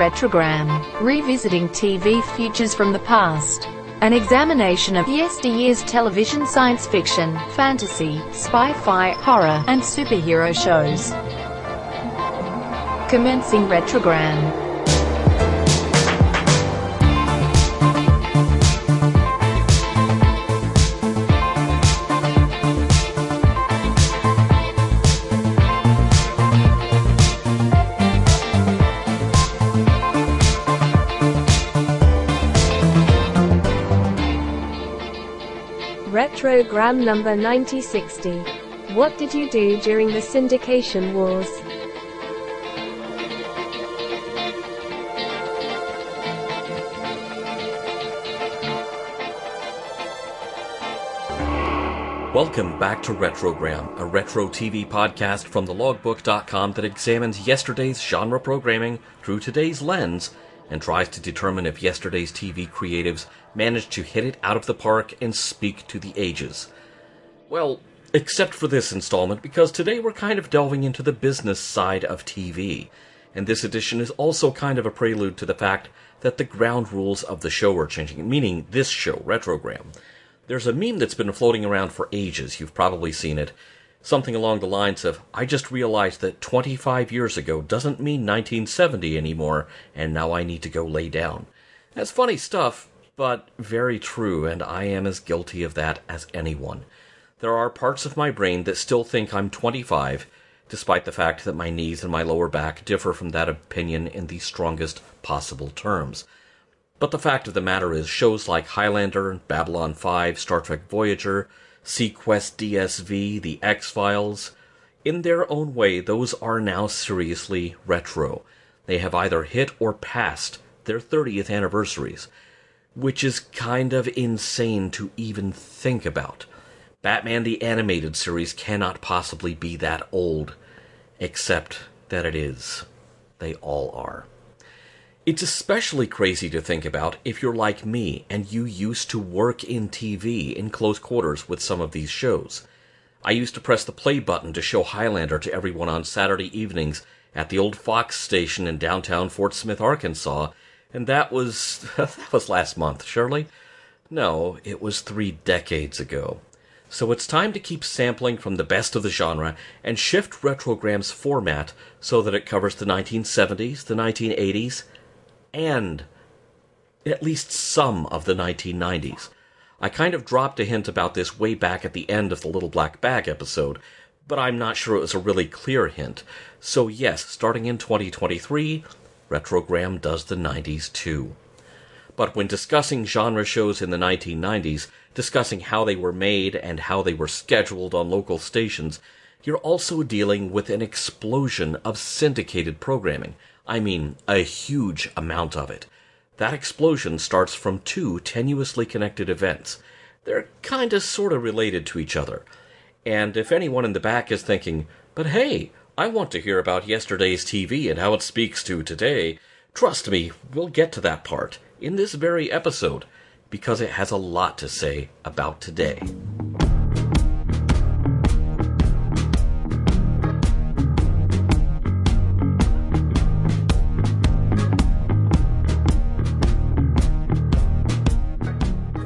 Retrogram, revisiting TV futures from the past. An examination of yesteryear's television science fiction, fantasy, spy-fi, horror, and superhero shows. Commencing Retrogram. Retrogram number 9060. What did you do during the syndication wars? Welcome back to Retrogram, a retro TV podcast from thelogbook.com that examines yesterday's genre programming through today's lens and tries to determine if yesterday's TV creatives managed to hit it out of the park and speak to the ages. Well, except for this installment, because today we're kind of delving into the business side of TV. And this edition is also kind of a prelude to the fact that the ground rules of the show are changing, meaning this show, Retrogram. There's a meme that's been floating around for ages, you've probably seen it, something along the lines of, I just realized that 25 years ago doesn't mean 1970 anymore, and now I need to go lay down. That's funny stuff, but very true, and I am as guilty of that as anyone. There are parts of my brain that still think I'm 25, despite the fact that my knees and my lower back differ from that opinion in the strongest possible terms. But the fact of the matter is, shows like Highlander, Babylon 5, Star Trek Voyager, seaQuest DSV, The X Files. In their own way, those are now seriously retro. They have either hit or passed their 30th anniversaries, which is kind of insane to even think about. Batman the Animated Series cannot possibly be that old, except that it is. They all are. It's especially crazy to think about if you're like me and you used to work in TV in close quarters with some of these shows. I used to press the play button to show Highlander to everyone on Saturday evenings at the old Fox station in downtown Fort Smith, Arkansas, and that was that was last month, surely? No, it was 3 decades ago. So it's time to keep sampling from the best of the genre and shift Retrogram's format so that it covers the 1970s, the 1980s, and at least some of the 1990s. I kind of dropped a hint about this way back at the end of the Little Black Bag episode, but I'm not sure it was a really clear hint. So, yes, starting in 2023, Retrogram does the 90s too. But when discussing genre shows in the 1990s, discussing how they were made and how they were scheduled on local stations, you're also dealing with an explosion of syndicated programming. I mean, a huge amount of it. That explosion starts from two tenuously connected events. They're kinda sorta related to each other. And if anyone in the back is thinking, but hey, I want to hear about yesterday's TV and how it speaks to today, trust me, we'll get to that part in this very episode because it has a lot to say about today.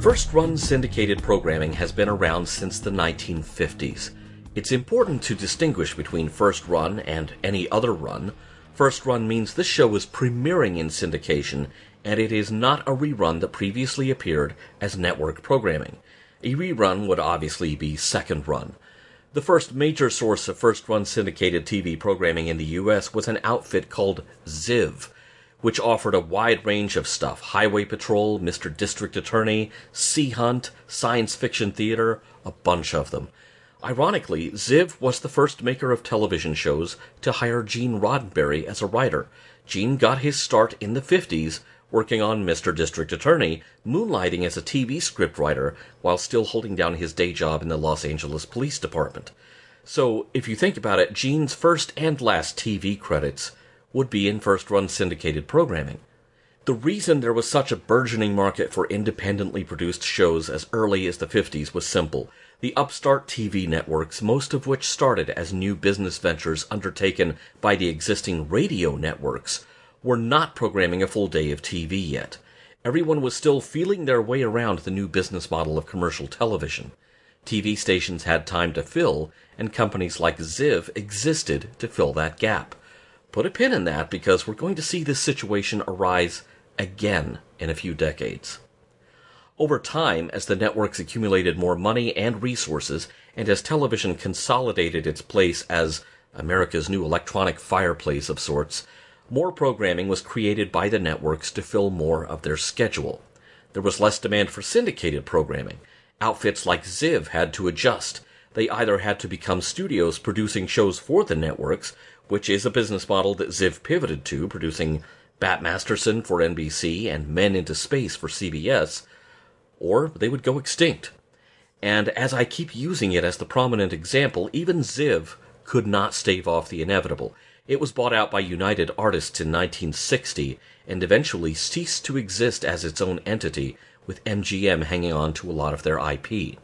First run syndicated programming has been around since the 1950s. It's important to distinguish between first run and any other run. First run means this show is premiering in syndication, and it is not a rerun that previously appeared as network programming. A rerun would obviously be second run. The first major source of first run syndicated TV programming in the US was an outfit called Ziv which offered a wide range of stuff Highway Patrol, Mr. District Attorney, Sea Hunt, Science Fiction Theater, a bunch of them. Ironically, Ziv was the first maker of television shows to hire Gene Roddenberry as a writer. Gene got his start in the 50s working on Mr. District Attorney, moonlighting as a TV scriptwriter while still holding down his day job in the Los Angeles Police Department. So, if you think about it, Gene's first and last TV credits would be in first run syndicated programming. The reason there was such a burgeoning market for independently produced shows as early as the 50s was simple. The upstart TV networks, most of which started as new business ventures undertaken by the existing radio networks, were not programming a full day of TV yet. Everyone was still feeling their way around the new business model of commercial television. TV stations had time to fill, and companies like Ziv existed to fill that gap. Put a pin in that because we're going to see this situation arise again in a few decades. Over time, as the networks accumulated more money and resources, and as television consolidated its place as America's new electronic fireplace of sorts, more programming was created by the networks to fill more of their schedule. There was less demand for syndicated programming. Outfits like Ziv had to adjust. They either had to become studios producing shows for the networks, which is a business model that Ziv pivoted to, producing Bat Masterson for NBC and Men into Space for CBS, or they would go extinct. And as I keep using it as the prominent example, even Ziv could not stave off the inevitable. It was bought out by United Artists in 1960 and eventually ceased to exist as its own entity, with MGM hanging on to a lot of their IP.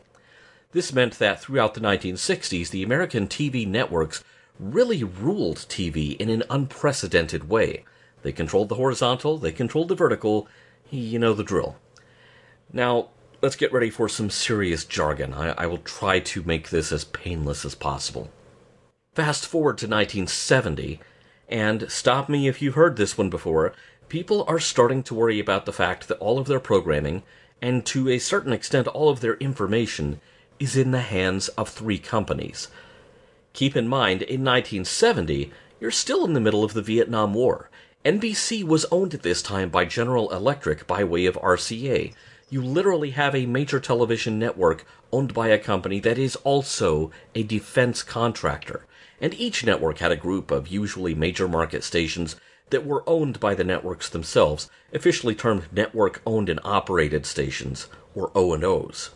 This meant that throughout the 1960s, the American TV networks really ruled TV in an unprecedented way. They controlled the horizontal, they controlled the vertical, you know the drill. Now, let's get ready for some serious jargon. I, I will try to make this as painless as possible. Fast forward to 1970, and stop me if you've heard this one before, people are starting to worry about the fact that all of their programming, and to a certain extent all of their information, is in the hands of three companies. Keep in mind, in 1970, you're still in the middle of the Vietnam War. NBC was owned at this time by General Electric by way of RCA, you literally have a major television network owned by a company that is also a defense contractor. And each network had a group of usually major market stations that were owned by the networks themselves, officially termed network owned and operated stations, or O&Os.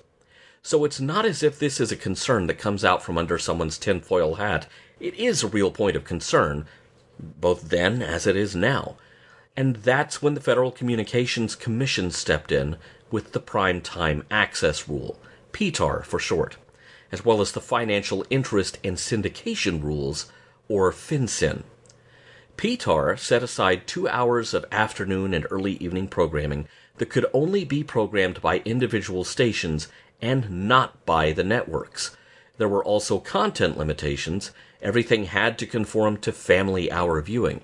So it's not as if this is a concern that comes out from under someone's tinfoil hat. It is a real point of concern, both then as it is now. And that's when the Federal Communications Commission stepped in with the Prime Time Access Rule, PTAR for short, as well as the Financial Interest and Syndication Rules, or Fin-Syn. PTAR set aside two hours of afternoon and early evening programming that could only be programmed by individual stations and not by the networks. There were also content limitations. Everything had to conform to family hour viewing.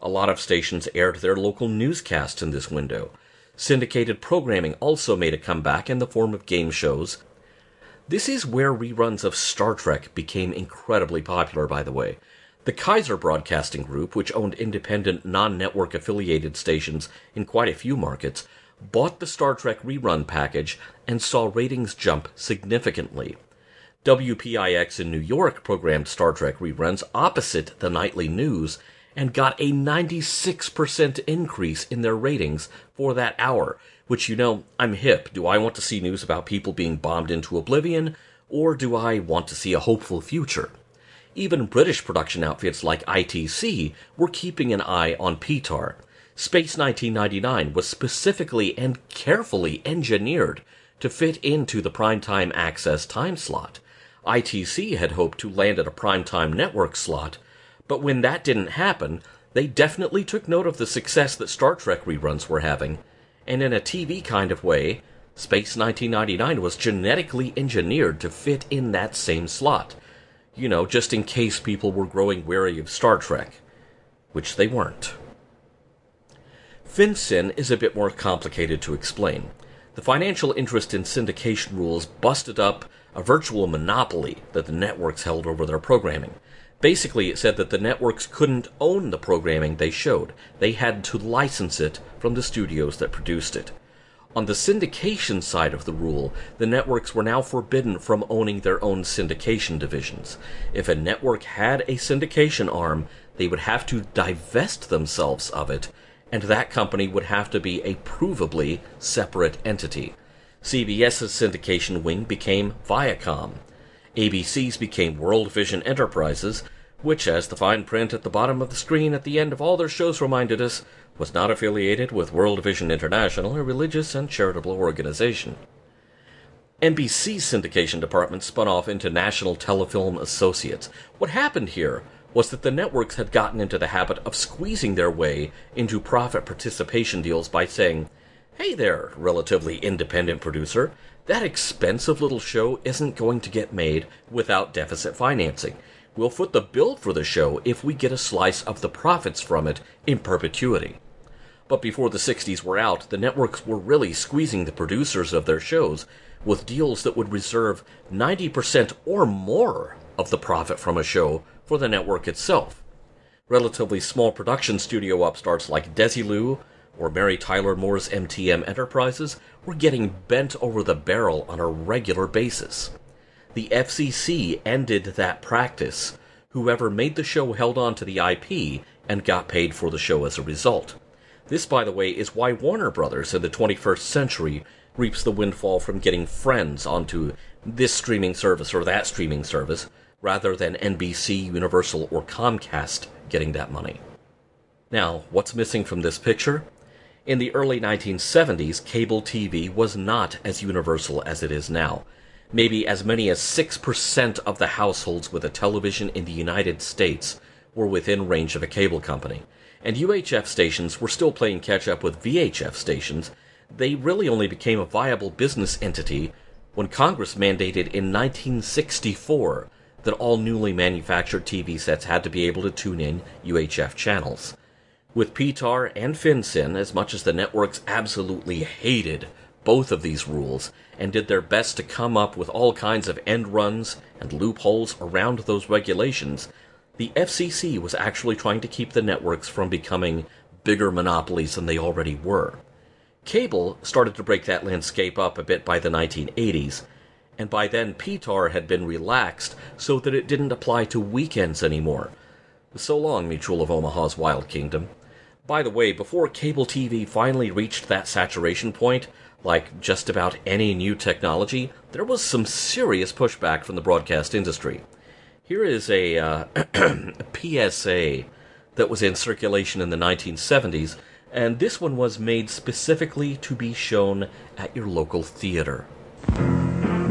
A lot of stations aired their local newscasts in this window. Syndicated programming also made a comeback in the form of game shows. This is where reruns of Star Trek became incredibly popular, by the way. The Kaiser Broadcasting Group, which owned independent, non network affiliated stations in quite a few markets, bought the Star Trek rerun package and saw ratings jump significantly. WPIX in New York programmed Star Trek reruns opposite the nightly news and got a 96% increase in their ratings for that hour. Which, you know, I'm hip. Do I want to see news about people being bombed into oblivion, or do I want to see a hopeful future? Even British production outfits like ITC were keeping an eye on PTAR. Space 1999 was specifically and carefully engineered to fit into the primetime access time slot. ITC had hoped to land at a primetime network slot, but when that didn't happen, they definitely took note of the success that Star Trek reruns were having, and in a TV kind of way, Space 1999 was genetically engineered to fit in that same slot. You know, just in case people were growing weary of Star Trek. Which they weren't. Fin-Syn is a bit more complicated to explain. The financial interest in syndication rules busted up a virtual monopoly that the networks held over their programming. Basically, it said that the networks couldn't own the programming they showed. They had to license it from the studios that produced it. On the syndication side of the rule, the networks were now forbidden from owning their own syndication divisions. If a network had a syndication arm, they would have to divest themselves of it, and that company would have to be a provably separate entity. CBS's syndication wing became Viacom. ABC's became World Vision Enterprises, which, as the fine print at the bottom of the screen at the end of all their shows reminded us, was not affiliated with World Vision International, a religious and charitable organization. NBC's syndication department spun off into National Telefilm Associates. What happened here was that the networks had gotten into the habit of squeezing their way into profit participation deals by saying, Hey there, relatively independent producer, that expensive little show isn't going to get made without deficit financing. We'll foot the bill for the show if we get a slice of the profits from it in perpetuity. But before the 60s were out, the networks were really squeezing the producers of their shows with deals that would reserve 90% or more of the profit from a show for the network itself. Relatively small production studio upstarts like Desilu or Mary Tyler Moore's MTM Enterprises were getting bent over the barrel on a regular basis. The FCC ended that practice. Whoever made the show held on to the IP and got paid for the show as a result. This, by the way, is why Warner Brothers in the 21st century reaps the windfall from getting friends onto this streaming service or that streaming service, rather than NBC, Universal, or Comcast getting that money. Now, what's missing from this picture? In the early 1970s, cable TV was not as universal as it is now. Maybe as many as 6% of the households with a television in the United States were within range of a cable company. And UHF stations were still playing catch up with VHF stations. They really only became a viable business entity when Congress mandated in 1964 that all newly manufactured TV sets had to be able to tune in UHF channels. With PTAR and Fin-Syn, as much as the networks absolutely hated both of these rules and did their best to come up with all kinds of end runs and loopholes around those regulations, the FCC was actually trying to keep the networks from becoming bigger monopolies than they already were. Cable started to break that landscape up a bit by the 1980s, and by then PTAR had been relaxed so that it didn't apply to weekends anymore. So long, Mutual of Omaha's Wild Kingdom. By the way, before cable TV finally reached that saturation point, like just about any new technology, there was some serious pushback from the broadcast industry. Here is a, uh, PSA that was in circulation in the 1970s, and this one was made specifically to be shown at your local theater.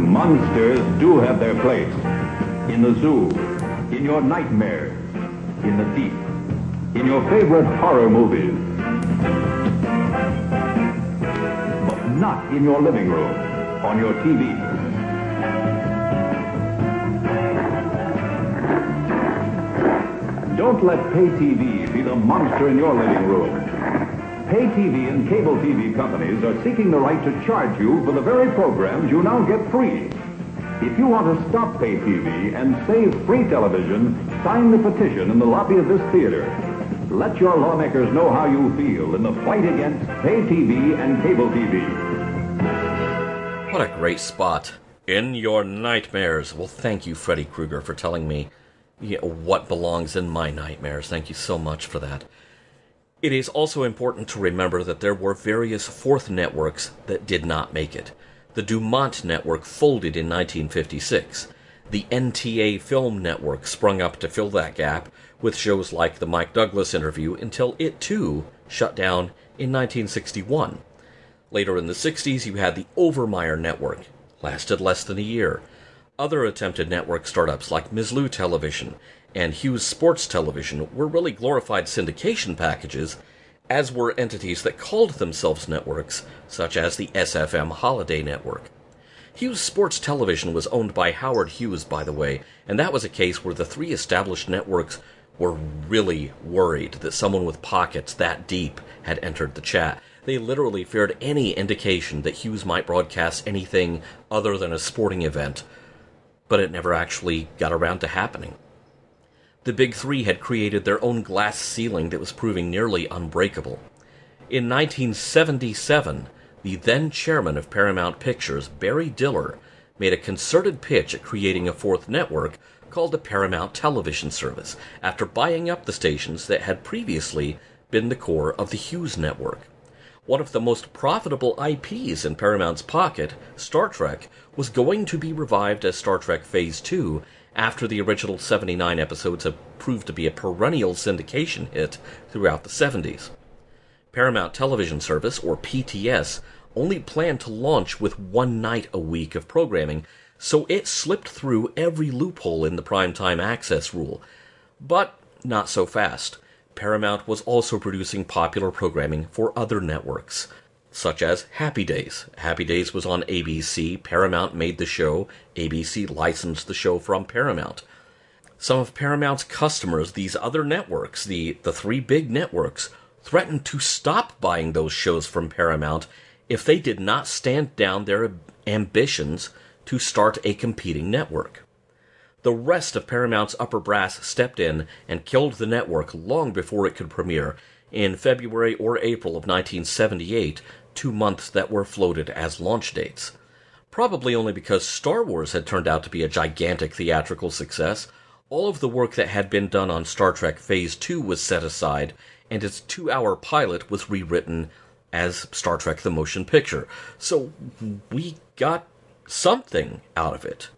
Monsters do have their place in the zoo, in your nightmares, in the deep in your favorite horror movies. But not in your living room, on your TV. Don't let pay TV be the monster in your living room. Pay TV and cable TV companies are seeking the right to charge you for the very programs you now get free. If you want to stop pay TV and save free television, sign the petition in the lobby of this theater. Let your lawmakers know how you feel in the fight against pay TV and cable TV. What a great spot. In your nightmares. Well, thank you, Freddy Krueger, for telling me what belongs in my nightmares. Thank you so much for that. It is also important to remember that there were various fourth networks that did not make it. The DuMont network folded in 1956. The NTA Film Network sprung up to fill that gap, with shows like the Mike Douglas interview until it too shut down in 1961. Later in the 60s, you had the Overmyer Network, lasted less than a year. Other attempted network startups like Mizlou Television and Hughes Sports Television were really glorified syndication packages, as were entities that called themselves networks, such as the SFM Holiday Network. Hughes Sports Television was owned by Howard Hughes, by the way, and that was a case where the three established networks were really worried that someone with pockets that deep had entered the chat. They literally feared any indication that Hughes might broadcast anything other than a sporting event, but it never actually got around to happening. The Big Three had created their own glass ceiling that was proving nearly unbreakable. In 1977, the then chairman of Paramount Pictures, Barry Diller, made a concerted pitch at creating a fourth network called the Paramount Television Service after buying up the stations that had previously been the core of the Hughes network. One of the most profitable IPs in Paramount's pocket, Star Trek, was going to be revived as Star Trek Phase 2 after the original 79 episodes had proved to be a perennial syndication hit throughout the 70s. Paramount Television Service, or PTS, only planned to launch with one night a week of programming so it slipped through every loophole in the primetime access rule. But not so fast. Paramount was also producing popular programming for other networks, such as Happy Days. Happy Days was on ABC, Paramount made the show, ABC licensed the show from Paramount. Some of Paramount's customers, these other networks, the, the three big networks, threatened to stop buying those shows from Paramount if they did not stand down their ambitions to start a competing network. The rest of Paramount's upper brass stepped in and killed the network long before it could premiere in February or April of 1978, two months that were floated as launch dates. Probably only because Star Wars had turned out to be a gigantic theatrical success, all of the work that had been done on Star Trek Phase 2 was set aside, and its two hour pilot was rewritten as Star Trek the Motion Picture. So we got something out of it.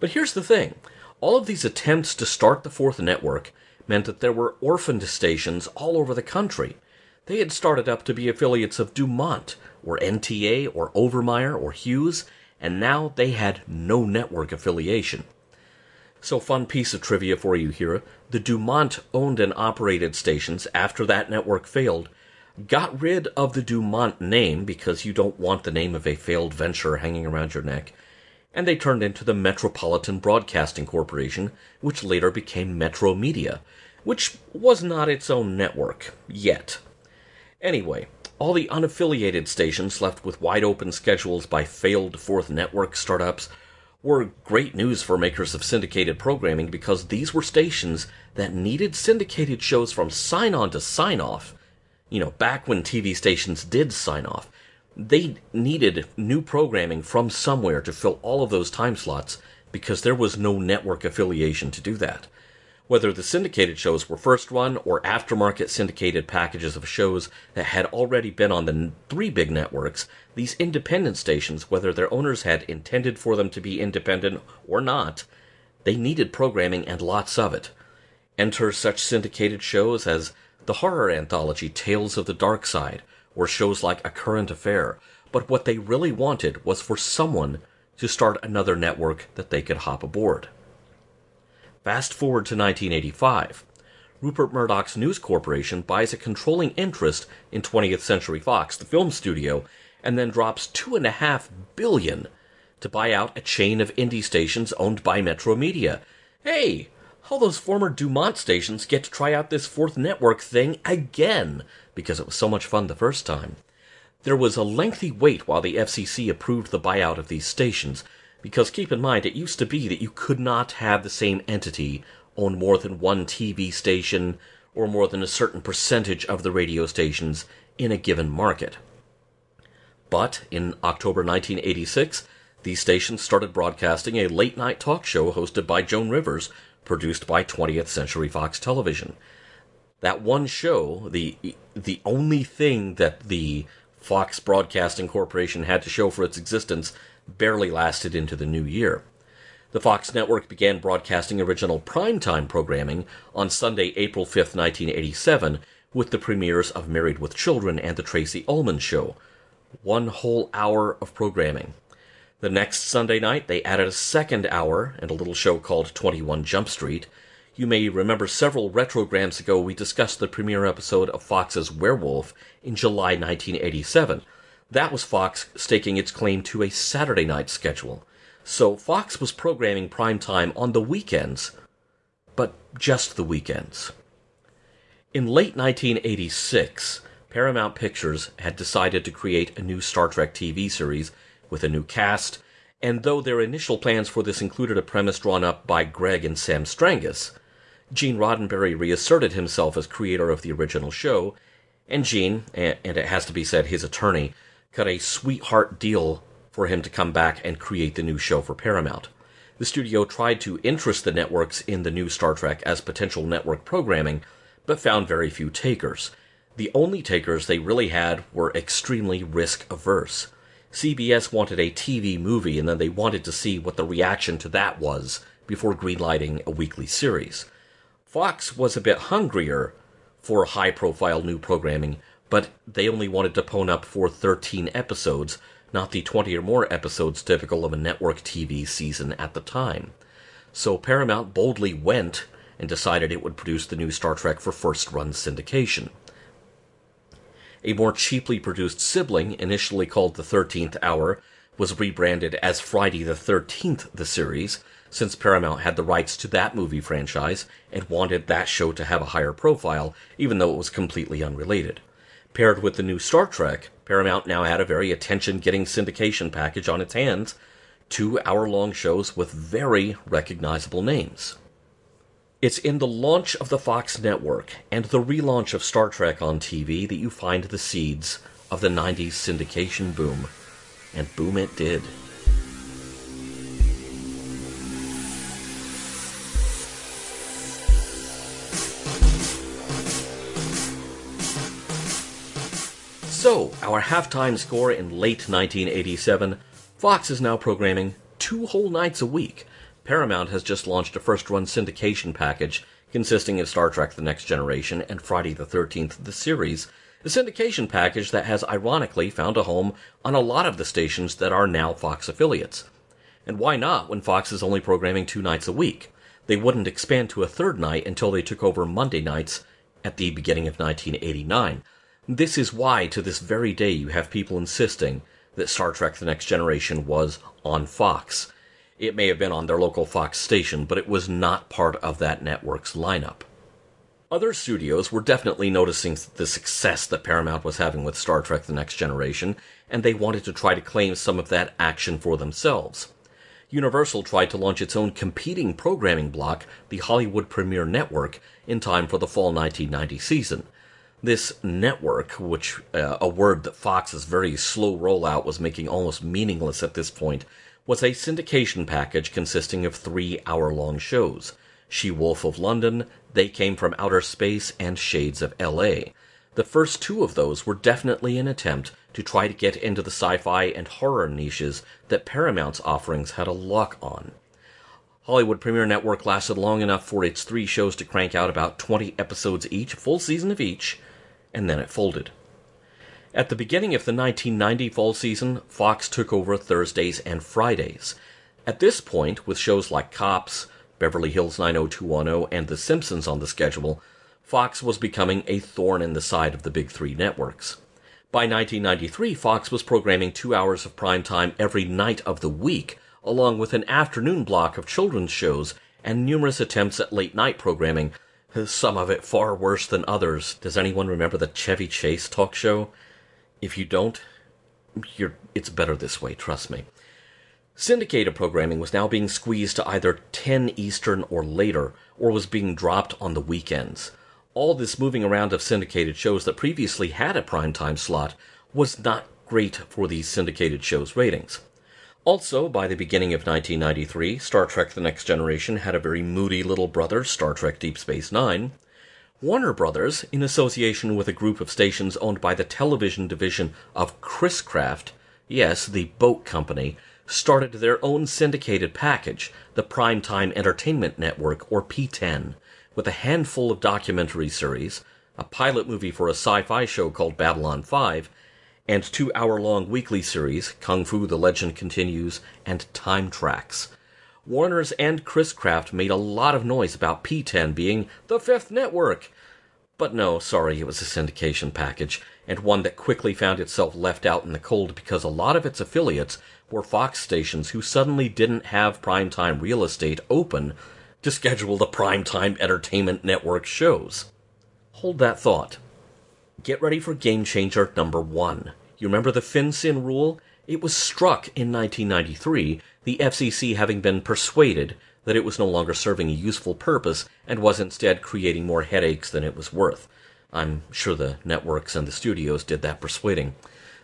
But here's the thing all of these attempts to start the fourth network meant that there were orphaned stations all over the country. They had started up to be affiliates of DuMont, or NTA, or Overmyer, or Hughes, and now they had no network affiliation. So, fun piece of trivia for you here the DuMont owned and operated stations after that network failed got rid of the DuMont name because you don't want the name of a failed venture hanging around your neck, and they turned into the Metropolitan Broadcasting Corporation, which later became Metromedia, which was not its own network yet. Anyway, all the unaffiliated stations left with wide open schedules by failed fourth network startups were great news for makers of syndicated programming because these were stations that needed syndicated shows from sign on to sign off you know, back when TV stations did sign off, they needed new programming from somewhere to fill all of those time slots because there was no network affiliation to do that. Whether the syndicated shows were first run or aftermarket syndicated packages of shows that had already been on the three big networks, these independent stations, whether their owners had intended for them to be independent or not, they needed programming and lots of it. Enter such syndicated shows as the horror anthology Tales of the Dark Side, or shows like A Current Affair, but what they really wanted was for someone to start another network that they could hop aboard. Fast forward to 1985. Rupert Murdoch's News Corporation buys a controlling interest in 20th Century Fox, the film studio, and then drops two and a half billion to buy out a chain of indie stations owned by Metromedia. Hey, all those former DuMont stations get to try out this fourth network thing again because it was so much fun the first time. There was a lengthy wait while the FCC approved the buyout of these stations, because keep in mind, it used to be that you could not have the same entity own more than one TV station or more than a certain percentage of the radio stations in a given market. But in October 1986, these stations started broadcasting a late night talk show hosted by Joan Rivers produced by 20th Century Fox Television. That one show, the the only thing that the Fox Broadcasting Corporation had to show for its existence, barely lasted into the new year. The Fox network began broadcasting original primetime programming on Sunday, April 5, 1987, with the premieres of Married with Children and The Tracey Ullman Show. One whole hour of programming. The next Sunday night, they added a second hour and a little show called 21 Jump Street. You may remember several retrograms ago we discussed the premiere episode of Fox's Werewolf in July 1987. That was Fox staking its claim to a Saturday night schedule. So Fox was programming prime time on the weekends, but just the weekends. In late 1986, Paramount Pictures had decided to create a new Star Trek TV series with a new cast, and though their initial plans for this included a premise drawn up by Greg and Sam Strangis, Gene Roddenberry reasserted himself as creator of the original show, and Gene, and it has to be said his attorney, cut a sweetheart deal for him to come back and create the new show for Paramount. The studio tried to interest the networks in the new Star Trek as potential network programming, but found very few takers. The only takers they really had were extremely risk averse. CBS wanted a TV movie and then they wanted to see what the reaction to that was before greenlighting a weekly series. Fox was a bit hungrier for high profile new programming, but they only wanted to pone up for 13 episodes, not the 20 or more episodes typical of a network TV season at the time. So Paramount boldly went and decided it would produce the new Star Trek for first run syndication. A more cheaply produced sibling, initially called The 13th Hour, was rebranded as Friday the 13th, the series, since Paramount had the rights to that movie franchise and wanted that show to have a higher profile, even though it was completely unrelated. Paired with the new Star Trek, Paramount now had a very attention getting syndication package on its hands two hour long shows with very recognizable names. It's in the launch of the Fox network and the relaunch of Star Trek on TV that you find the seeds of the 90s syndication boom. And boom it did. So, our halftime score in late 1987 Fox is now programming two whole nights a week Paramount has just launched a first run syndication package consisting of Star Trek The Next Generation and Friday the 13th, the series, a syndication package that has ironically found a home on a lot of the stations that are now Fox affiliates. And why not when Fox is only programming two nights a week? They wouldn't expand to a third night until they took over Monday nights at the beginning of 1989. This is why, to this very day, you have people insisting that Star Trek The Next Generation was on Fox. It may have been on their local Fox station, but it was not part of that network's lineup. Other studios were definitely noticing the success that Paramount was having with Star Trek The Next Generation, and they wanted to try to claim some of that action for themselves. Universal tried to launch its own competing programming block, the Hollywood Premiere Network, in time for the fall 1990 season. This network, which uh, a word that Fox's very slow rollout was making almost meaningless at this point, was a syndication package consisting of three hour long shows She Wolf of London, They Came from Outer Space, and Shades of LA. The first two of those were definitely an attempt to try to get into the sci fi and horror niches that Paramount's offerings had a lock on. Hollywood Premiere Network lasted long enough for its three shows to crank out about 20 episodes each, full season of each, and then it folded. At the beginning of the 1990 fall season, Fox took over Thursdays and Fridays. At this point, with shows like Cops, Beverly Hills 90210, and The Simpsons on the schedule, Fox was becoming a thorn in the side of the big three networks. By 1993, Fox was programming two hours of prime time every night of the week, along with an afternoon block of children's shows and numerous attempts at late night programming, some of it far worse than others. Does anyone remember the Chevy Chase talk show? If you don't, you're, it's better this way, trust me. Syndicated programming was now being squeezed to either 10 Eastern or later, or was being dropped on the weekends. All this moving around of syndicated shows that previously had a primetime slot was not great for these syndicated shows' ratings. Also, by the beginning of 1993, Star Trek The Next Generation had a very moody little brother, Star Trek Deep Space Nine, Warner Brothers, in association with a group of stations owned by the television division of Chris-Craft, yes, the boat company, started their own syndicated package, the Primetime Entertainment Network, or PTEN, with a handful of documentary series, a pilot movie for a sci fi show called Babylon 5, and two hour long weekly series, Kung Fu The Legend Continues, and Time Trax. Warner's and Chris-Craft made a lot of noise about PTEN being the fifth network. But no, sorry, it was a syndication package, and one that quickly found itself left out in the cold because a lot of its affiliates were Fox stations who suddenly didn't have primetime real estate open to schedule the primetime entertainment network shows. Hold that thought. Get ready for game changer number one. You remember the Fin-Syn rule? It was struck in 1993 the FCC having been persuaded that it was no longer serving a useful purpose and was instead creating more headaches than it was worth. I'm sure the networks and the studios did that persuading.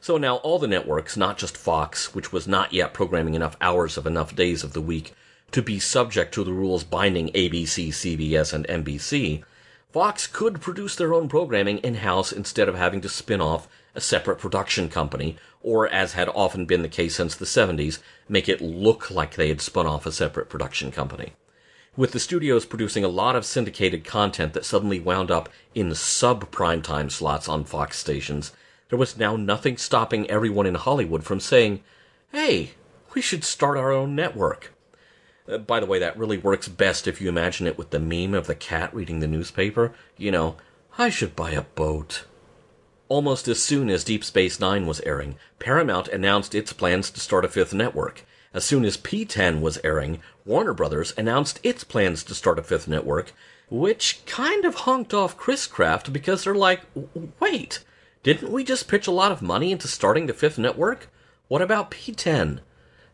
So now all the networks, not just Fox, which was not yet programming enough hours of enough days of the week to be subject to the rules binding ABC, CBS, and NBC, Fox could produce their own programming in house instead of having to spin off a separate production company, or as had often been the case since the 70s, make it look like they had spun off a separate production company. With the studios producing a lot of syndicated content that suddenly wound up in sub primetime slots on Fox stations, there was now nothing stopping everyone in Hollywood from saying, hey, we should start our own network. Uh, by the way, that really works best if you imagine it with the meme of the cat reading the newspaper. You know, I should buy a boat. Almost as soon as Deep Space Nine was airing, Paramount announced its plans to start a fifth network. As soon as PTEN was airing, Warner Brothers announced its plans to start a fifth network, which kind of honked off Chris-Craft because they're like, wait, didn't we just pitch a lot of money into starting the fifth network? What about PTEN?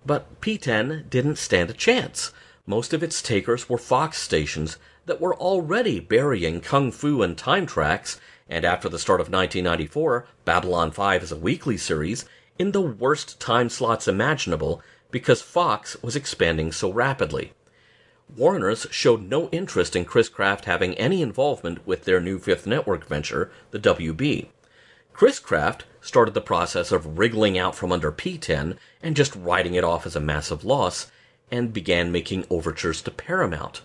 But PTEN didn't stand a chance. Most of its takers were Fox stations that were already burying Kung Fu and Time Trax and after the start of 1994, Babylon 5 is a weekly series in the worst time slots imaginable because Fox was expanding so rapidly. Warner's showed no interest in Chris-Craft having any involvement with their new fifth network venture, the WB. Chris-Craft started the process of wriggling out from under PTEN and just writing it off as a massive loss, and began making overtures to Paramount.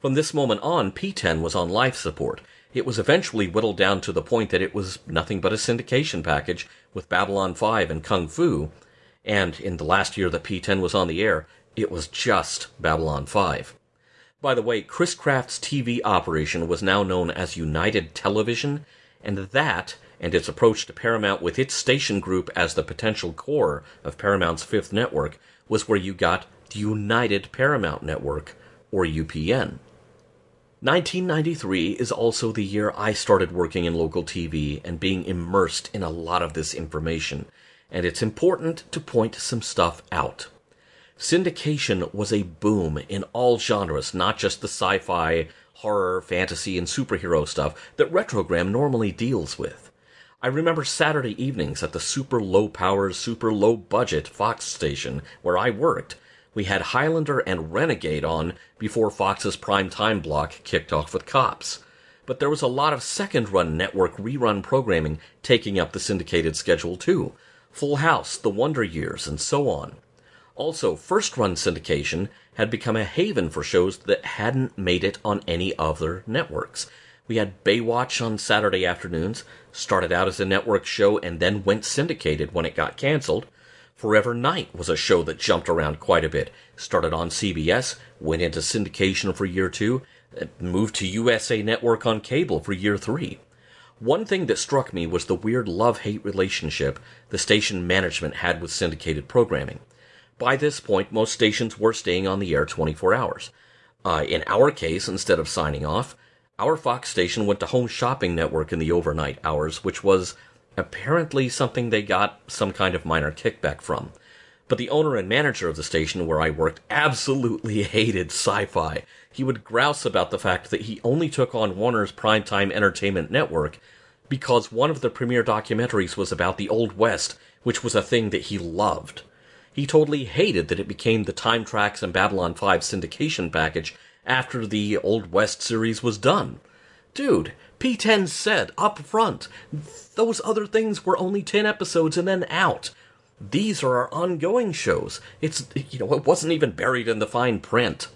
From this moment on, PTEN was on life support, it was eventually whittled down to the point that it was nothing but a syndication package with Babylon 5 and Kung Fu, and in the last year that PTEN was on the air, it was just Babylon 5. By the way, Chris-Craft's TV operation was now known as United Television, and that, and its approach to Paramount with its station group as the potential core of Paramount's fifth network, was where you got the United Paramount Network, or UPN. 1993 is also the year I started working in local TV and being immersed in a lot of this information, and it's important to point some stuff out. Syndication was a boom in all genres, not just the sci fi, horror, fantasy, and superhero stuff that Retrogram normally deals with. I remember Saturday evenings at the super low power, super low budget Fox station where I worked we had Highlander and Renegade on before Fox's prime time block kicked off with Cops. But there was a lot of second run network rerun programming taking up the syndicated schedule too. Full House, The Wonder Years, and so on. Also, first run syndication had become a haven for shows that hadn't made it on any other networks. We had Baywatch on Saturday afternoons, started out as a network show and then went syndicated when it got canceled. Forever Knight was a show that jumped around quite a bit. Started on CBS, went into syndication for year two, moved to USA Network on cable for year three. One thing that struck me was the weird love hate relationship the station management had with syndicated programming. By this point, most stations were staying on the air 24 hours. Uh, in our case, instead of signing off, our Fox station went to Home Shopping Network in the overnight hours, which was apparently something they got some kind of minor kickback from. But the owner and manager of the station where I worked absolutely hated sci fi. He would grouse about the fact that he only took on Warner's Primetime Entertainment Network because one of the premiere documentaries was about the Old West, which was a thing that he loved. He totally hated that it became the Time Trax and Babylon 5 syndication package after the Old West series was done. Dude, PTEN said up front, those other things were only 10 episodes and then out. These are our ongoing shows. It's, you know, it wasn't even buried in the fine print.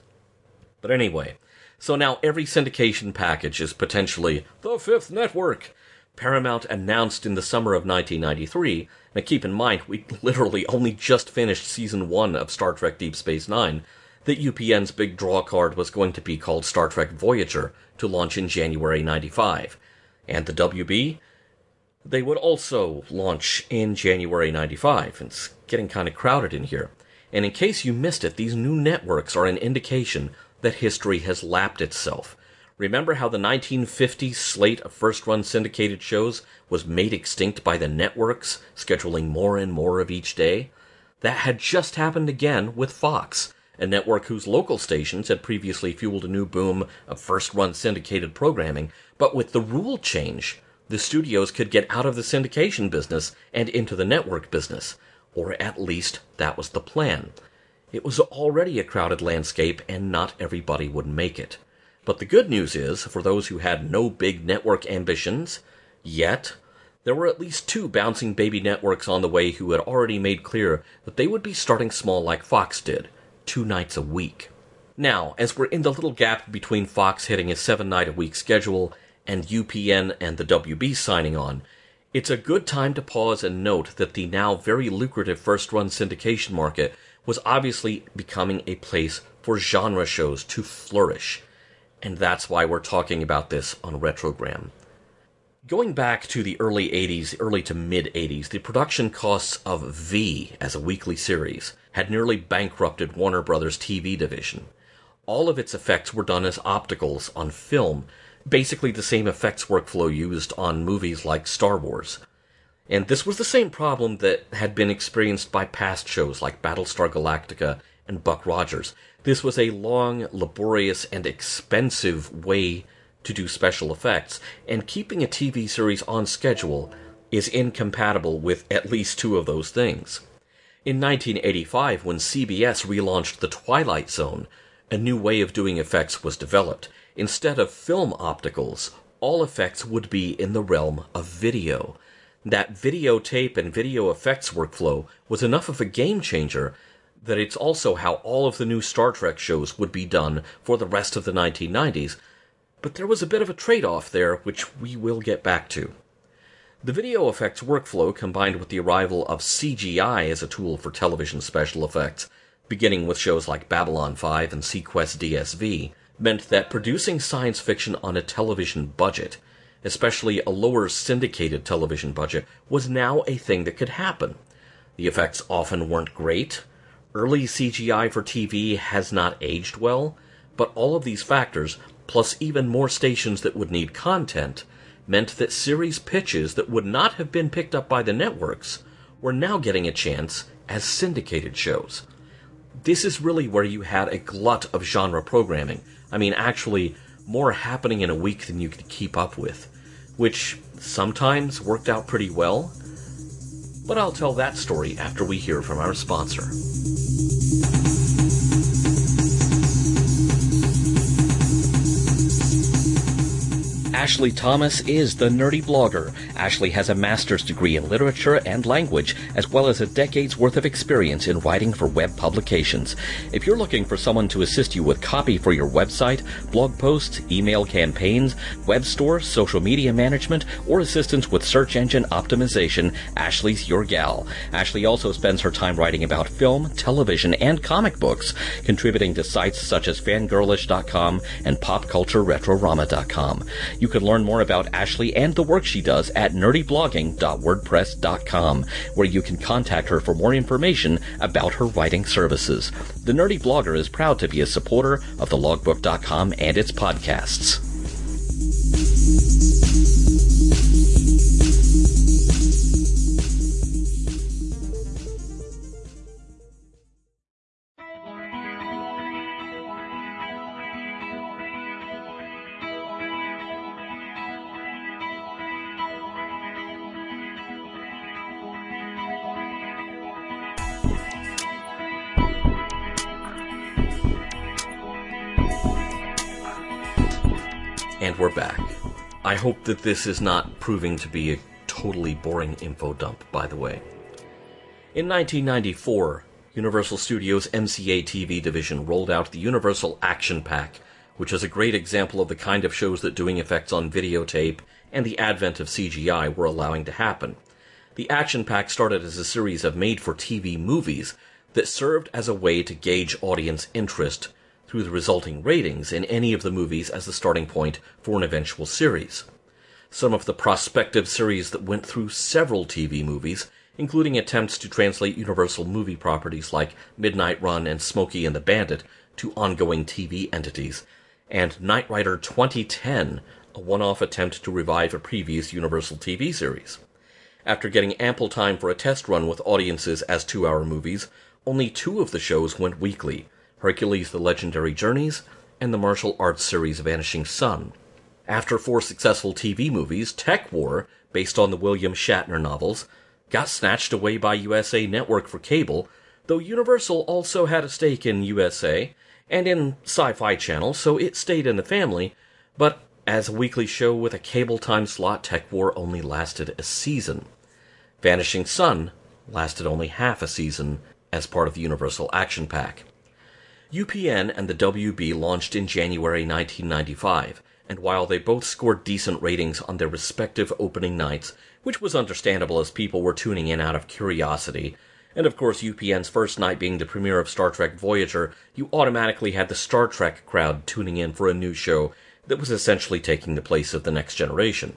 But anyway, so now every syndication package is potentially the fifth network. Paramount announced in the summer of 1993, Now keep in mind, we literally only just finished season one of Star Trek Deep Space Nine, that UPN's big draw card was going to be called Star Trek Voyager to launch in January 95. And the WB? They would also launch in January 95. It's getting kind of crowded in here. And in case you missed it, these new networks are an indication that history has lapped itself. Remember how the 1950s slate of first run syndicated shows was made extinct by the networks, scheduling more and more of each day? That had just happened again with Fox a network whose local stations had previously fueled a new boom of first run syndicated programming, but with the rule change, the studios could get out of the syndication business and into the network business, or at least that was the plan. It was already a crowded landscape, and not everybody would make it. But the good news is, for those who had no big network ambitions, yet, there were at least two bouncing baby networks on the way who had already made clear that they would be starting small like Fox did two nights a week. Now, as we're in the little gap between Fox hitting a seven night a week schedule and UPN and the WB signing on, it's a good time to pause and note that the now very lucrative first run syndication market was obviously becoming a place for genre shows to flourish. And that's why we're talking about this on Retrogram. Going back to the early 80s, early to mid 80s, the production costs of V as a weekly series had nearly bankrupted Warner Brothers TV division. All of its effects were done as opticals on film, basically the same effects workflow used on movies like Star Wars. And this was the same problem that had been experienced by past shows like Battlestar Galactica and Buck Rogers. This was a long, laborious, and expensive way to do special effects, and keeping a TV series on schedule is incompatible with at least two of those things. In 1985, when CBS relaunched The Twilight Zone, a new way of doing effects was developed. Instead of film opticals, all effects would be in the realm of video. That videotape and video effects workflow was enough of a game changer that it's also how all of the new Star Trek shows would be done for the rest of the 1990s, but there was a bit of a trade off there, which we will get back to. The video effects workflow, combined with the arrival of CGI as a tool for television special effects, beginning with shows like Babylon 5 and seaQuest DSV, meant that producing science fiction on a television budget, especially a lower syndicated television budget, was now a thing that could happen. The effects often weren't great. Early CGI for TV has not aged well, but all of these factors, plus even more stations that would need content, meant that series pitches that would not have been picked up by the networks were now getting a chance as syndicated shows. This is really where you had a glut of genre programming. I mean, actually, more happening in a week than you could keep up with, which sometimes worked out pretty well. But I'll tell that story after we hear from our sponsor. Ashley Thomas is the nerdy blogger. Ashley has a master's degree in literature and language, as well as a decade's worth of experience in writing for web publications. If you're looking for someone to assist you with copy for your website, blog posts, email campaigns, web store, social media management, or assistance with search engine optimization, Ashley's your gal. Ashley also spends her time writing about film, television, and comic books, contributing to sites such as fangirlish.com and popcultureretrorama.com. You can learn more about Ashley and the work she does at nerdyblogging.wordpress.com, where you can contact her for more information about her writing services. The Nerdy Blogger is proud to be a supporter of thelogbook.com and its podcasts. I hope that this is not proving to be a totally boring info dump, by the way. In 1994, Universal Studios' MCA TV division rolled out the Universal Action Pack, which is a great example of the kind of shows that doing effects on videotape and the advent of CGI were allowing to happen. The Action Pack started as a series of made for TV movies that served as a way to gauge audience interest through the resulting ratings in any of the movies as the starting point for an eventual series. Some of the prospective series that went through several TV movies, including attempts to translate Universal movie properties like Midnight Run and Smokey and the Bandit to ongoing TV entities, and Knight Rider 2010, a one off attempt to revive a previous Universal TV series. After getting ample time for a test run with audiences as two hour movies, only two of the shows went weekly Hercules The Legendary Journeys, and the martial arts series Vanishing Sun. After four successful TV movies, TekWar, based on the William Shatner novels, got snatched away by USA Network for cable, though Universal also had a stake in USA and in Sci Fi Channel, so it stayed in the family, but as a weekly show with a cable time slot, TekWar only lasted a season. Vanishing Sun lasted only half a season as part of the Universal Action Pack. UPN and the WB launched in January 1995, and while they both scored decent ratings on their respective opening nights, which was understandable as people were tuning in out of curiosity, And of course, UPN's first night being the premiere of Star Trek Voyager, you automatically had the Star Trek crowd tuning in for a new show that was essentially taking the place of the next generation.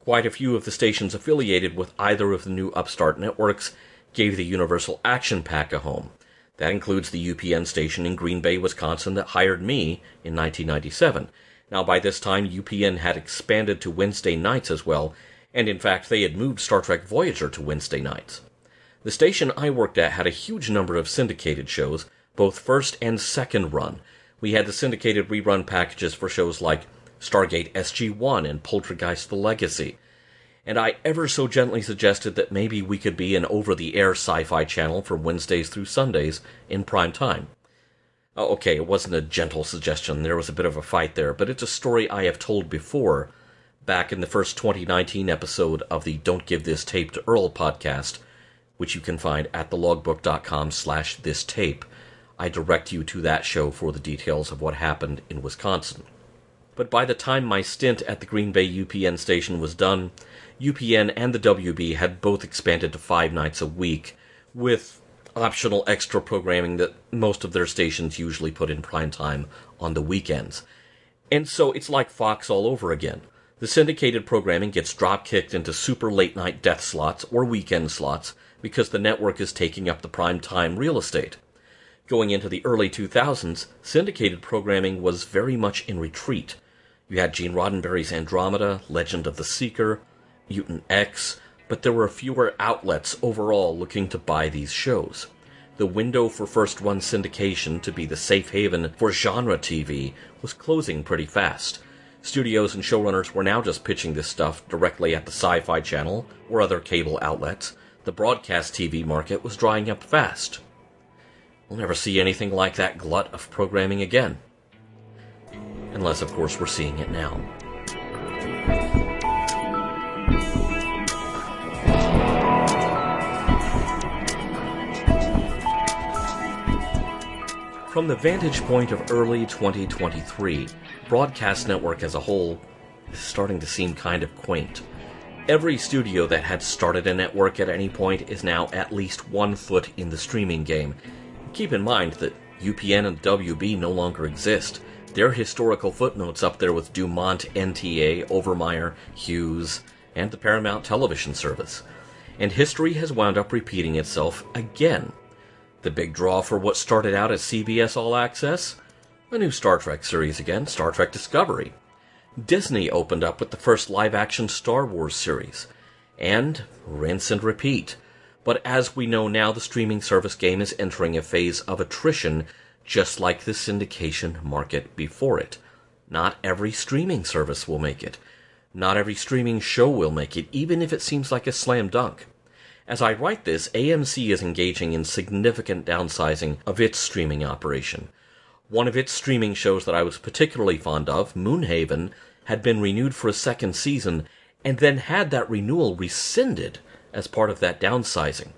Quite a few of the stations affiliated with either of the new upstart networks gave the Universal Action Pack a home. That includes the UPN station in Green Bay, Wisconsin that hired me in 1997. Now, by this time, UPN had expanded to Wednesday nights as well, and in fact, they had moved Star Trek Voyager to Wednesday nights. The station I worked at had a huge number of syndicated shows, both first and second run. We had the syndicated rerun packages for shows like Stargate SG 1 and Poltergeist The Legacy. And I ever so gently suggested that maybe we could be an over the air sci fi channel from Wednesdays through Sundays in prime time. Oh, okay, it wasn't a gentle suggestion, there was a bit of a fight there, but it's a story I have told before back in the first 2019 episode of the Don't Give This Tape to Earl podcast, which you can find at thelogbook.com slash this tape. I direct you to that show for the details of what happened in Wisconsin. But by the time my stint at the Green Bay UPN station was done, UPN and the WB had both expanded to five nights a week, with optional extra programming that most of their stations usually put in prime time on the weekends. And so it's like Fox all over again. The syndicated programming gets drop kicked into super late night death slots or weekend slots because the network is taking up the prime time real estate. Going into the early 2000s, syndicated programming was very much in retreat. You had Gene Roddenberry's Andromeda, Legend of the Seeker, Mutant X, but there were fewer outlets overall looking to buy these shows. The window for first run syndication to be the safe haven for genre TV was closing pretty fast. Studios and showrunners were now just pitching this stuff directly at the Sci Fi Channel or other cable outlets. The broadcast TV market was drying up fast. We'll never see anything like that glut of programming again. Unless, of course, we're seeing it now. From the vantage point of early 2023, Broadcast Network as a whole is starting to seem kind of quaint. Every studio that had started a network at any point is now at least one foot in the streaming game. Keep in mind that UPN and WB no longer exist. Their historical footnotes up there with DuMont, NTA, Overmyer, Hughes, and the Paramount Television Service. And history has wound up repeating itself again. The big draw for what started out as CBS All Access? A new Star Trek series again, Star Trek Discovery. Disney opened up with the first live action Star Wars series. And rinse and repeat. But as we know now, the streaming service game is entering a phase of attrition, just like the syndication market before it. Not every streaming service will make it. Not every streaming show will make it, even if it seems like a slam dunk. As I write this, AMC is engaging in significant downsizing of its streaming operation. One of its streaming shows that I was particularly fond of, Moonhaven, had been renewed for a second season and then had that renewal rescinded as part of that downsizing.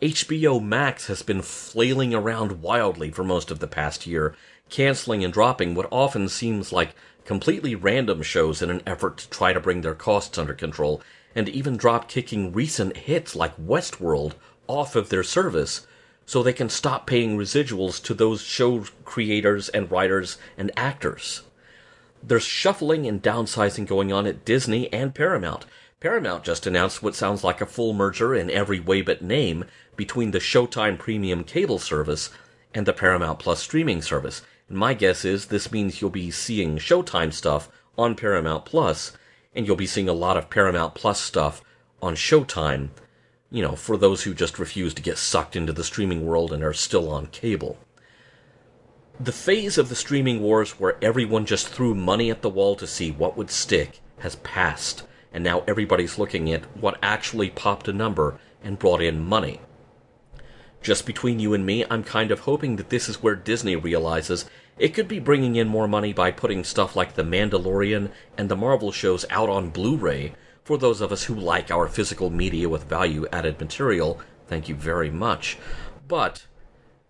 HBO Max has been flailing around wildly for most of the past year, canceling and dropping what often seems like completely random shows in an effort to try to bring their costs under control and even drop kicking recent hits like Westworld off of their service so they can stop paying residuals to those show creators and writers and actors. There's shuffling and downsizing going on at Disney and Paramount. Paramount just announced what sounds like a full merger in every way but name between the Showtime Premium cable service and the Paramount Plus streaming service. And my guess is this means you'll be seeing Showtime stuff on Paramount Plus and you'll be seeing a lot of Paramount Plus stuff on Showtime, you know, for those who just refuse to get sucked into the streaming world and are still on cable. The phase of the streaming wars where everyone just threw money at the wall to see what would stick has passed, and now everybody's looking at what actually popped a number and brought in money. Just between you and me, I'm kind of hoping that this is where Disney realizes it could be bringing in more money by putting stuff like The Mandalorian and the Marvel shows out on Blu ray for those of us who like our physical media with value added material. Thank you very much. But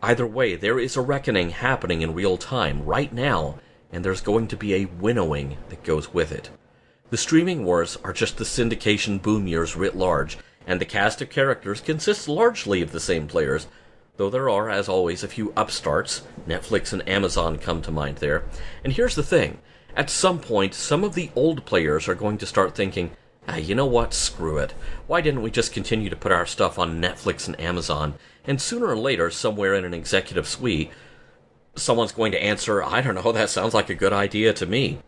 either way, there is a reckoning happening in real time right now, and there's going to be a winnowing that goes with it. The streaming wars are just the syndication boom years writ large, and the cast of characters consists largely of the same players, though there are, as always, a few upstarts. Netflix and Amazon come to mind there. And here's the thing at some point, some of the old players are going to start thinking, ah, you know what, screw it. Why didn't we just continue to put our stuff on Netflix and Amazon? And sooner or later, somewhere in an executive suite, someone's going to answer, I don't know, that sounds like a good idea to me.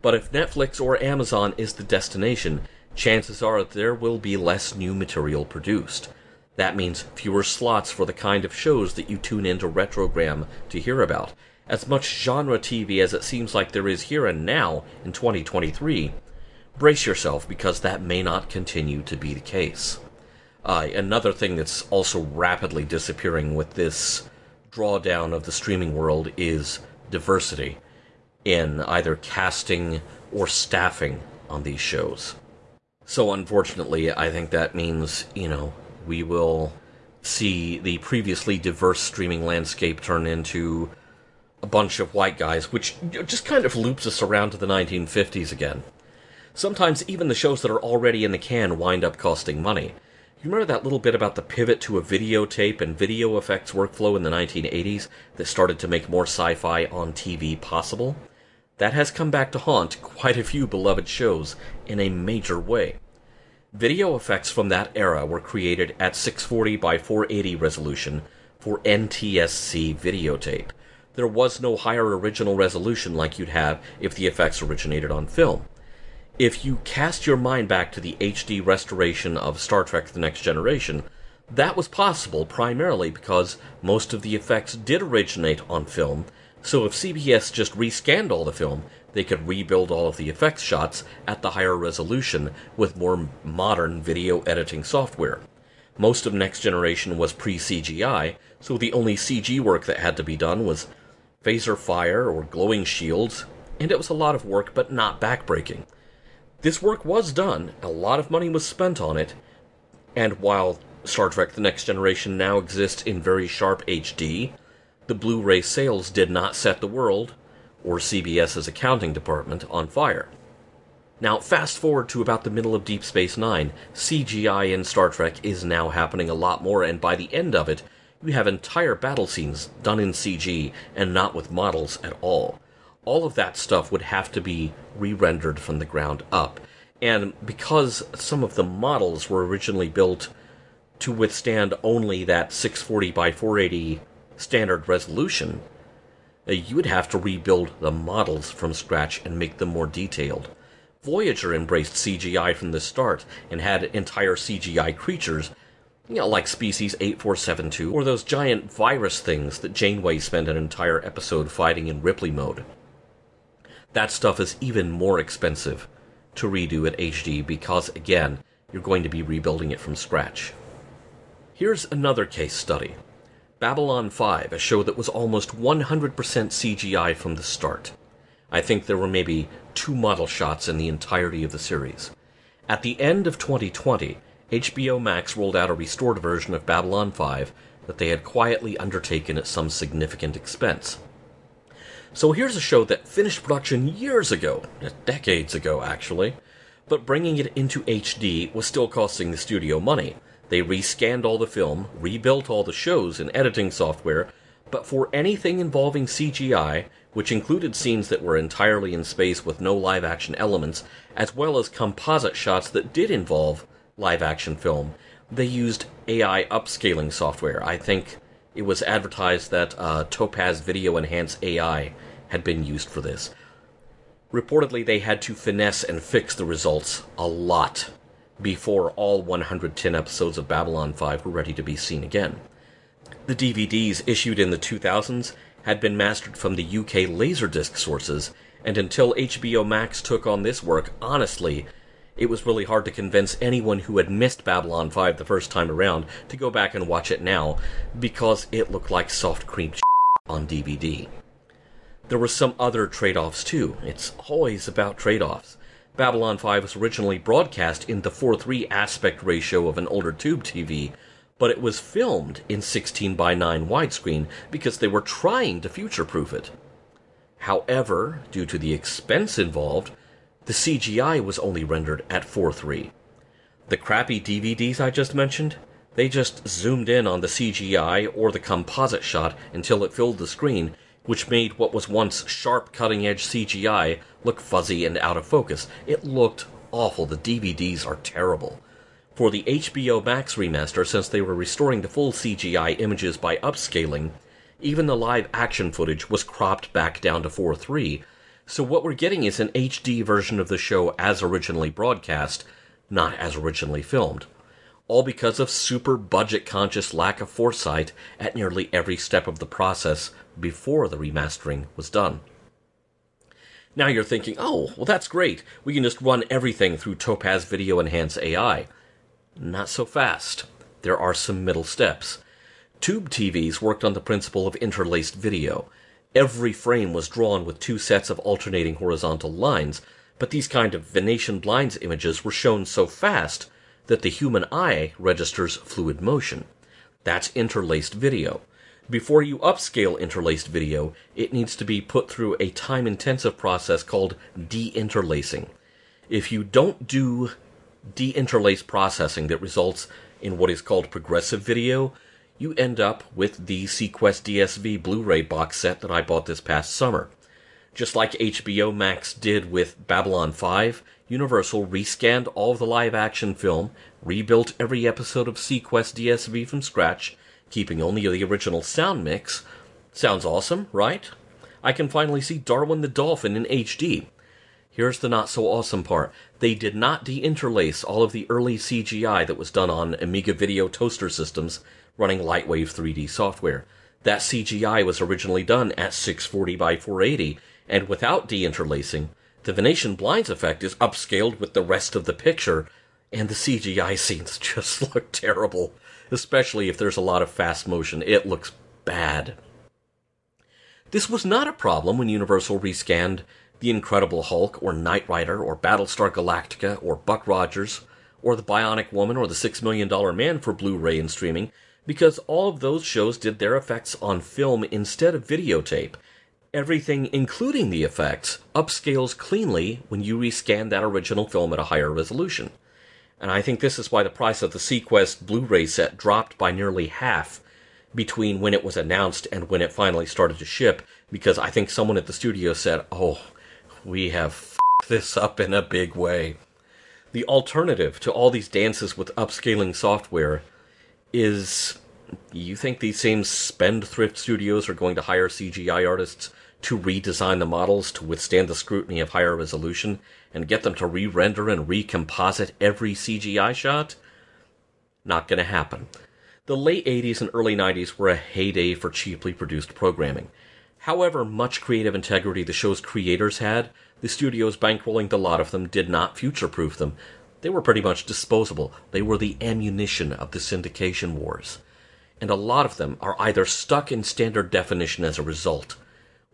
But if Netflix or Amazon is the destination, chances are that there will be less new material produced. That means fewer slots for the kind of shows that you tune into Retrogram to hear about. As much genre TV as it seems like there is here and now in 2023, brace yourself because that may not continue to be the case. Uh, another thing that's also rapidly disappearing with this drawdown of the streaming world is diversity in either casting or staffing on these shows. So, unfortunately, I think that means, you know, we will see the previously diverse streaming landscape turn into a bunch of white guys, which just kind of loops us around to the 1950s again. Sometimes even the shows that are already in the can wind up costing money. You remember that little bit about the pivot to a videotape and video effects workflow in the 1980s that started to make more sci fi on TV possible? That has come back to haunt quite a few beloved shows in a major way. Video effects from that era were created at 640 by 480 resolution for NTSC videotape. There was no higher original resolution like you'd have if the effects originated on film. If you cast your mind back to the HD restoration of Star Trek The Next Generation, that was possible primarily because most of the effects did originate on film so if CBS just rescanned all the film, they could rebuild all of the effects shots at the higher resolution with more modern video editing software. Most of Next Generation was pre CGI, so the only CG work that had to be done was phaser fire or glowing shields, and it was a lot of work but not backbreaking. This work was done, a lot of money was spent on it, and while Star Trek The Next Generation now exists in very sharp HD, the Blu ray sales did not set the world, or CBS's accounting department, on fire. Now, fast forward to about the middle of Deep Space Nine, CGI in Star Trek is now happening a lot more, and by the end of it, you have entire battle scenes done in CG and not with models at all. All of that stuff would have to be re rendered from the ground up. And because some of the models were originally built to withstand only that 640 by 480 standard resolution, uh, you would have to rebuild the models from scratch and make them more detailed. Voyager embraced CGI from the start and had entire CGI creatures, you know, like Species 8472, or those giant virus things that Janeway spent an entire episode fighting in Ripley mode. That stuff is even more expensive to redo at HD because, again, you're going to be rebuilding it from scratch. Here's another case study. Babylon 5, a show that was almost 100% CGI from the start. I think there were maybe two model shots in the entirety of the series. At the end of 2020, HBO Max rolled out a restored version of Babylon 5 that they had quietly undertaken at some significant expense. So here's a show that finished production years ago, uh, decades ago actually, but bringing it into HD was still costing the studio money, they rescanned all the film, rebuilt all the shows in editing software, but for anything involving CGI, which included scenes that were entirely in space with no live action elements, as well as composite shots that did involve live action film, they used AI upscaling software. I think it was advertised that uh, Topaz Video Enhance AI had been used for this. Reportedly, they had to finesse and fix the results a lot before all 110 episodes of Babylon 5 were ready to be seen again. The DVDs issued in the 2000s had been mastered from the UK Laserdisc sources, and until HBO Max took on this work, honestly, it was really hard to convince anyone who had missed Babylon 5 the first time around to go back and watch it now, because it looked like soft cream on DVD. There were some other trade offs too. It's always about trade offs. Babylon 5 was originally broadcast in the 4:3 aspect ratio of an older tube TV, but it was filmed in 16 by 9 widescreen because they were trying to future-proof it. However, due to the expense involved, the CGI was only rendered at 4:3. The crappy DVDs I just mentioned, they just zoomed in on the CGI or the composite shot until it filled the screen, which made what was once sharp cutting edge CGI look fuzzy and out of focus. It looked awful. The DVDs are terrible. For the HBO Max remaster, since they were restoring the full CGI images by upscaling, even the live action footage was cropped back down to 4.3, so what we're getting is an HD version of the show as originally broadcast, not as originally filmed. All because of super budget conscious lack of foresight at nearly every step of the process before the remastering was done. Now you're thinking, oh, well that's great. We can just run everything through Topaz Video Enhance AI. Not so fast. There are some middle steps. Tube TVs worked on the principle of interlaced video. Every frame was drawn with two sets of alternating horizontal lines, but these kind of Venetian blinds images were shown so fast that the human eye registers fluid motion. That's interlaced video. Before you upscale interlaced video, it needs to be put through a time intensive process called deinterlacing. If you don't do deinterlace processing that results in what is called progressive video, you end up with the seaQuest DSV Blu ray box set that I bought this past summer. Just like HBO Max did with Babylon 5, Universal rescanned all of the live action film, rebuilt every episode of seaQuest DSV from scratch, keeping only the original sound mix. Sounds awesome, right? I can finally see Darwin the Dolphin in HD. Here's the not so awesome part. They did not deinterlace all of the early CGI that was done on Amiga Video toaster systems running Lightwave 3D software. That CGI was originally done at 640 by 480, and without deinterlacing, the Venetian blinds effect is upscaled with the rest of the picture, and the CGI scenes just look terrible, especially if there's a lot of fast motion. It looks bad. This was not a problem when Universal rescanned The Incredible Hulk, or Knight Rider, or Battlestar Galactica, or Buck Rogers, or The Bionic Woman, or The Six Million Dollar Man for Blu ray and streaming, because all of those shows did their effects on film instead of videotape. Everything, including the effects, upscales cleanly when you rescan that original film at a higher resolution. And I think this is why the price of the seaQuest Blu ray set dropped by nearly half between when it was announced and when it finally started to ship, because I think someone at the studio said, Oh, we have this up in a big way. The alternative to all these dances with upscaling software is you think these same spendthrift studios are going to hire CGI artists to redesign the models to withstand the scrutiny of higher resolution and get them to re render and recomposite every CGI shot? Not going to happen. The late 80s and early 90s were a heyday for cheaply produced programming. However much creative integrity the show's creators had, the studios bankrolling the lot of them did not future proof them, they were pretty much disposable. They were the ammunition of the syndication wars. And a lot of them are either stuck in standard definition as a result,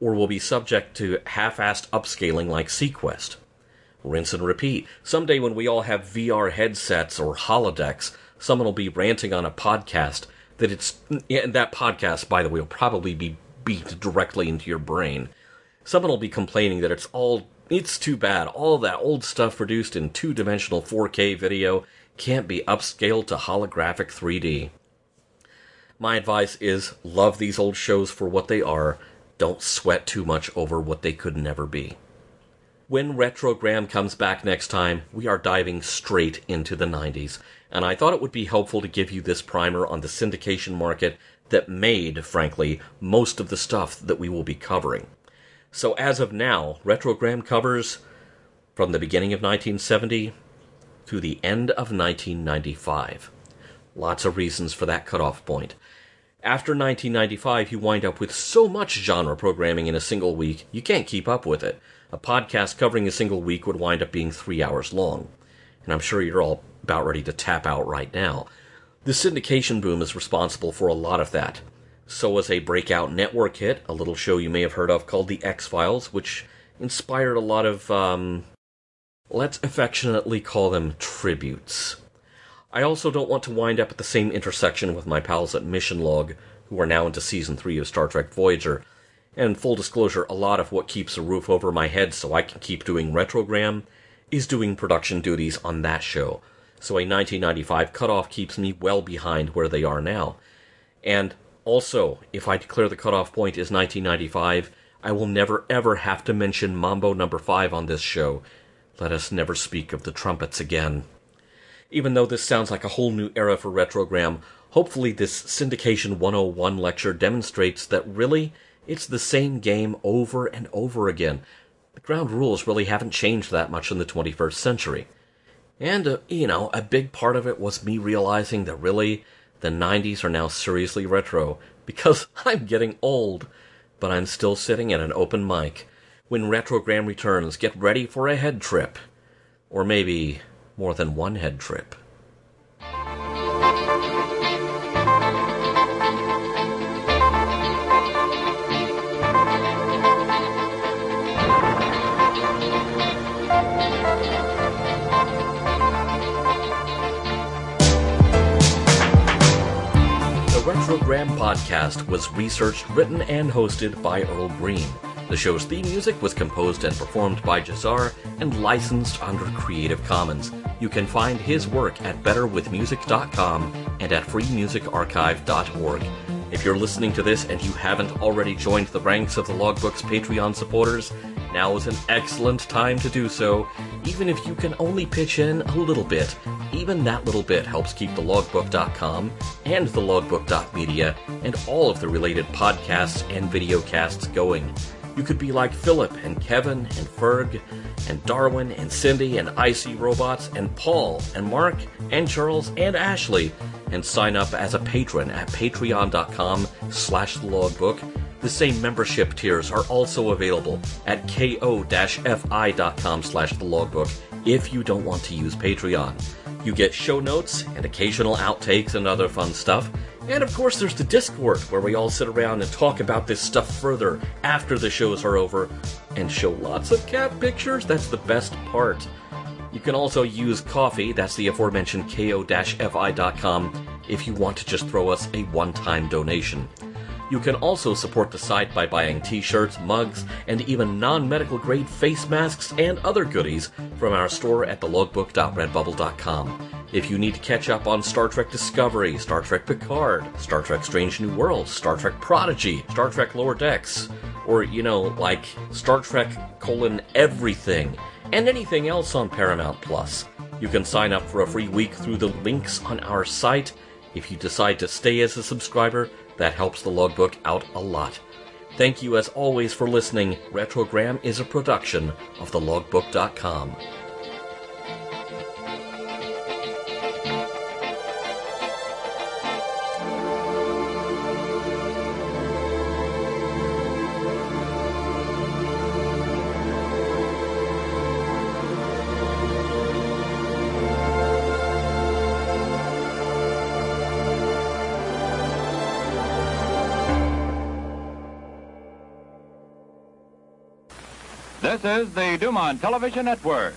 or will be subject to half assed upscaling like seaQuest. Rinse and repeat. Someday when we all have VR headsets or holodecks, someone will be ranting on a podcast that it's. And that podcast, by the way, will probably be beat directly into your brain. Someone will be complaining that it's all it's too bad. All that old stuff produced in two dimensional 4K video can't be upscaled to holographic 3D. My advice is love these old shows for what they are. Don't sweat too much over what they could never be. When Retrogram comes back next time, we are diving straight into the 90s, and I thought it would be helpful to give you this primer on the syndication market that made, frankly, most of the stuff that we will be covering. So as of now, Retrogram covers from the beginning of 1970 to the end of 1995. Lots of reasons for that cutoff point. After 1995, you wind up with so much genre programming in a single week, you can't keep up with it. A podcast covering a single week would wind up being three hours long. And I'm sure you're all about ready to tap out right now. The syndication boom is responsible for a lot of that. So was a breakout network hit, a little show you may have heard of called The X Files, which inspired a lot of, um, let's affectionately call them tributes. I also don't want to wind up at the same intersection with my pals at Mission Log, who are now into season 3 of Star Trek Voyager. And full disclosure, a lot of what keeps a roof over my head so I can keep doing Retrogram is doing production duties on that show. so a 1995 cutoff keeps me well behind where they are now. And also, if I declare the cutoff point is 1995, I will never ever have to mention Mambo number 5 on this show. Let us never speak of the trumpets again. Even though this sounds like a whole new era for Retrogram, hopefully this Syndication 101 lecture demonstrates that really, it's the same game over and over again. The ground rules really haven't changed that much in the 21st century. And, uh, you know, a big part of it was me realizing that really, the 90s are now seriously retro, because I'm getting old. But I'm still sitting at an open mic. When Retrogram returns, get ready for a head trip. Or maybe more than one head trip. Podcast was researched, written, and hosted by Earl Green. The show's theme music was composed and performed by Jazar and licensed under Creative Commons. You can find his work at betterwithmusic.com and at freemusicarchive.org. If you're listening to this and you haven't already joined the ranks of the Logbook's Patreon supporters, now is an excellent time to do so, even if you can only pitch in a little bit. Even that little bit helps keep the logbook.com and the logbook.media and all of the related podcasts and videocasts going. You could be like Philip and Kevin and Ferg and Darwin and Cindy and Icy Robots and Paul and Mark and Charles and Ashley and sign up as a patron at patreon.com slash logbook. The same membership tiers are also available at ko-fi.com slash the logbook if you don't want to use Patreon. You get show notes and occasional outtakes and other fun stuff. And of course, there's the Discord where we all sit around and talk about this stuff further after the shows are over and show lots of cat pictures. That's the best part. You can also use coffee, that's the aforementioned ko-fi.com, if you want to just throw us a one time donation. You can also support the site by buying t shirts, mugs, and even non medical grade face masks and other goodies from our store at thelogbook.redbubble.com. If you need to catch up on Star Trek Discovery, Star Trek Picard, Star Trek Strange New Worlds, Star Trek Prodigy, Star Trek Lower Decks, or, you know, like Star Trek colon everything, and anything else on Paramount Plus, you can sign up for a free week through the links on our site. If you decide to stay as a subscriber, that helps the logbook out a lot. Thank you as always for listening. Retrogram is a production of thelogbook.com. This is the DuMont Television Network.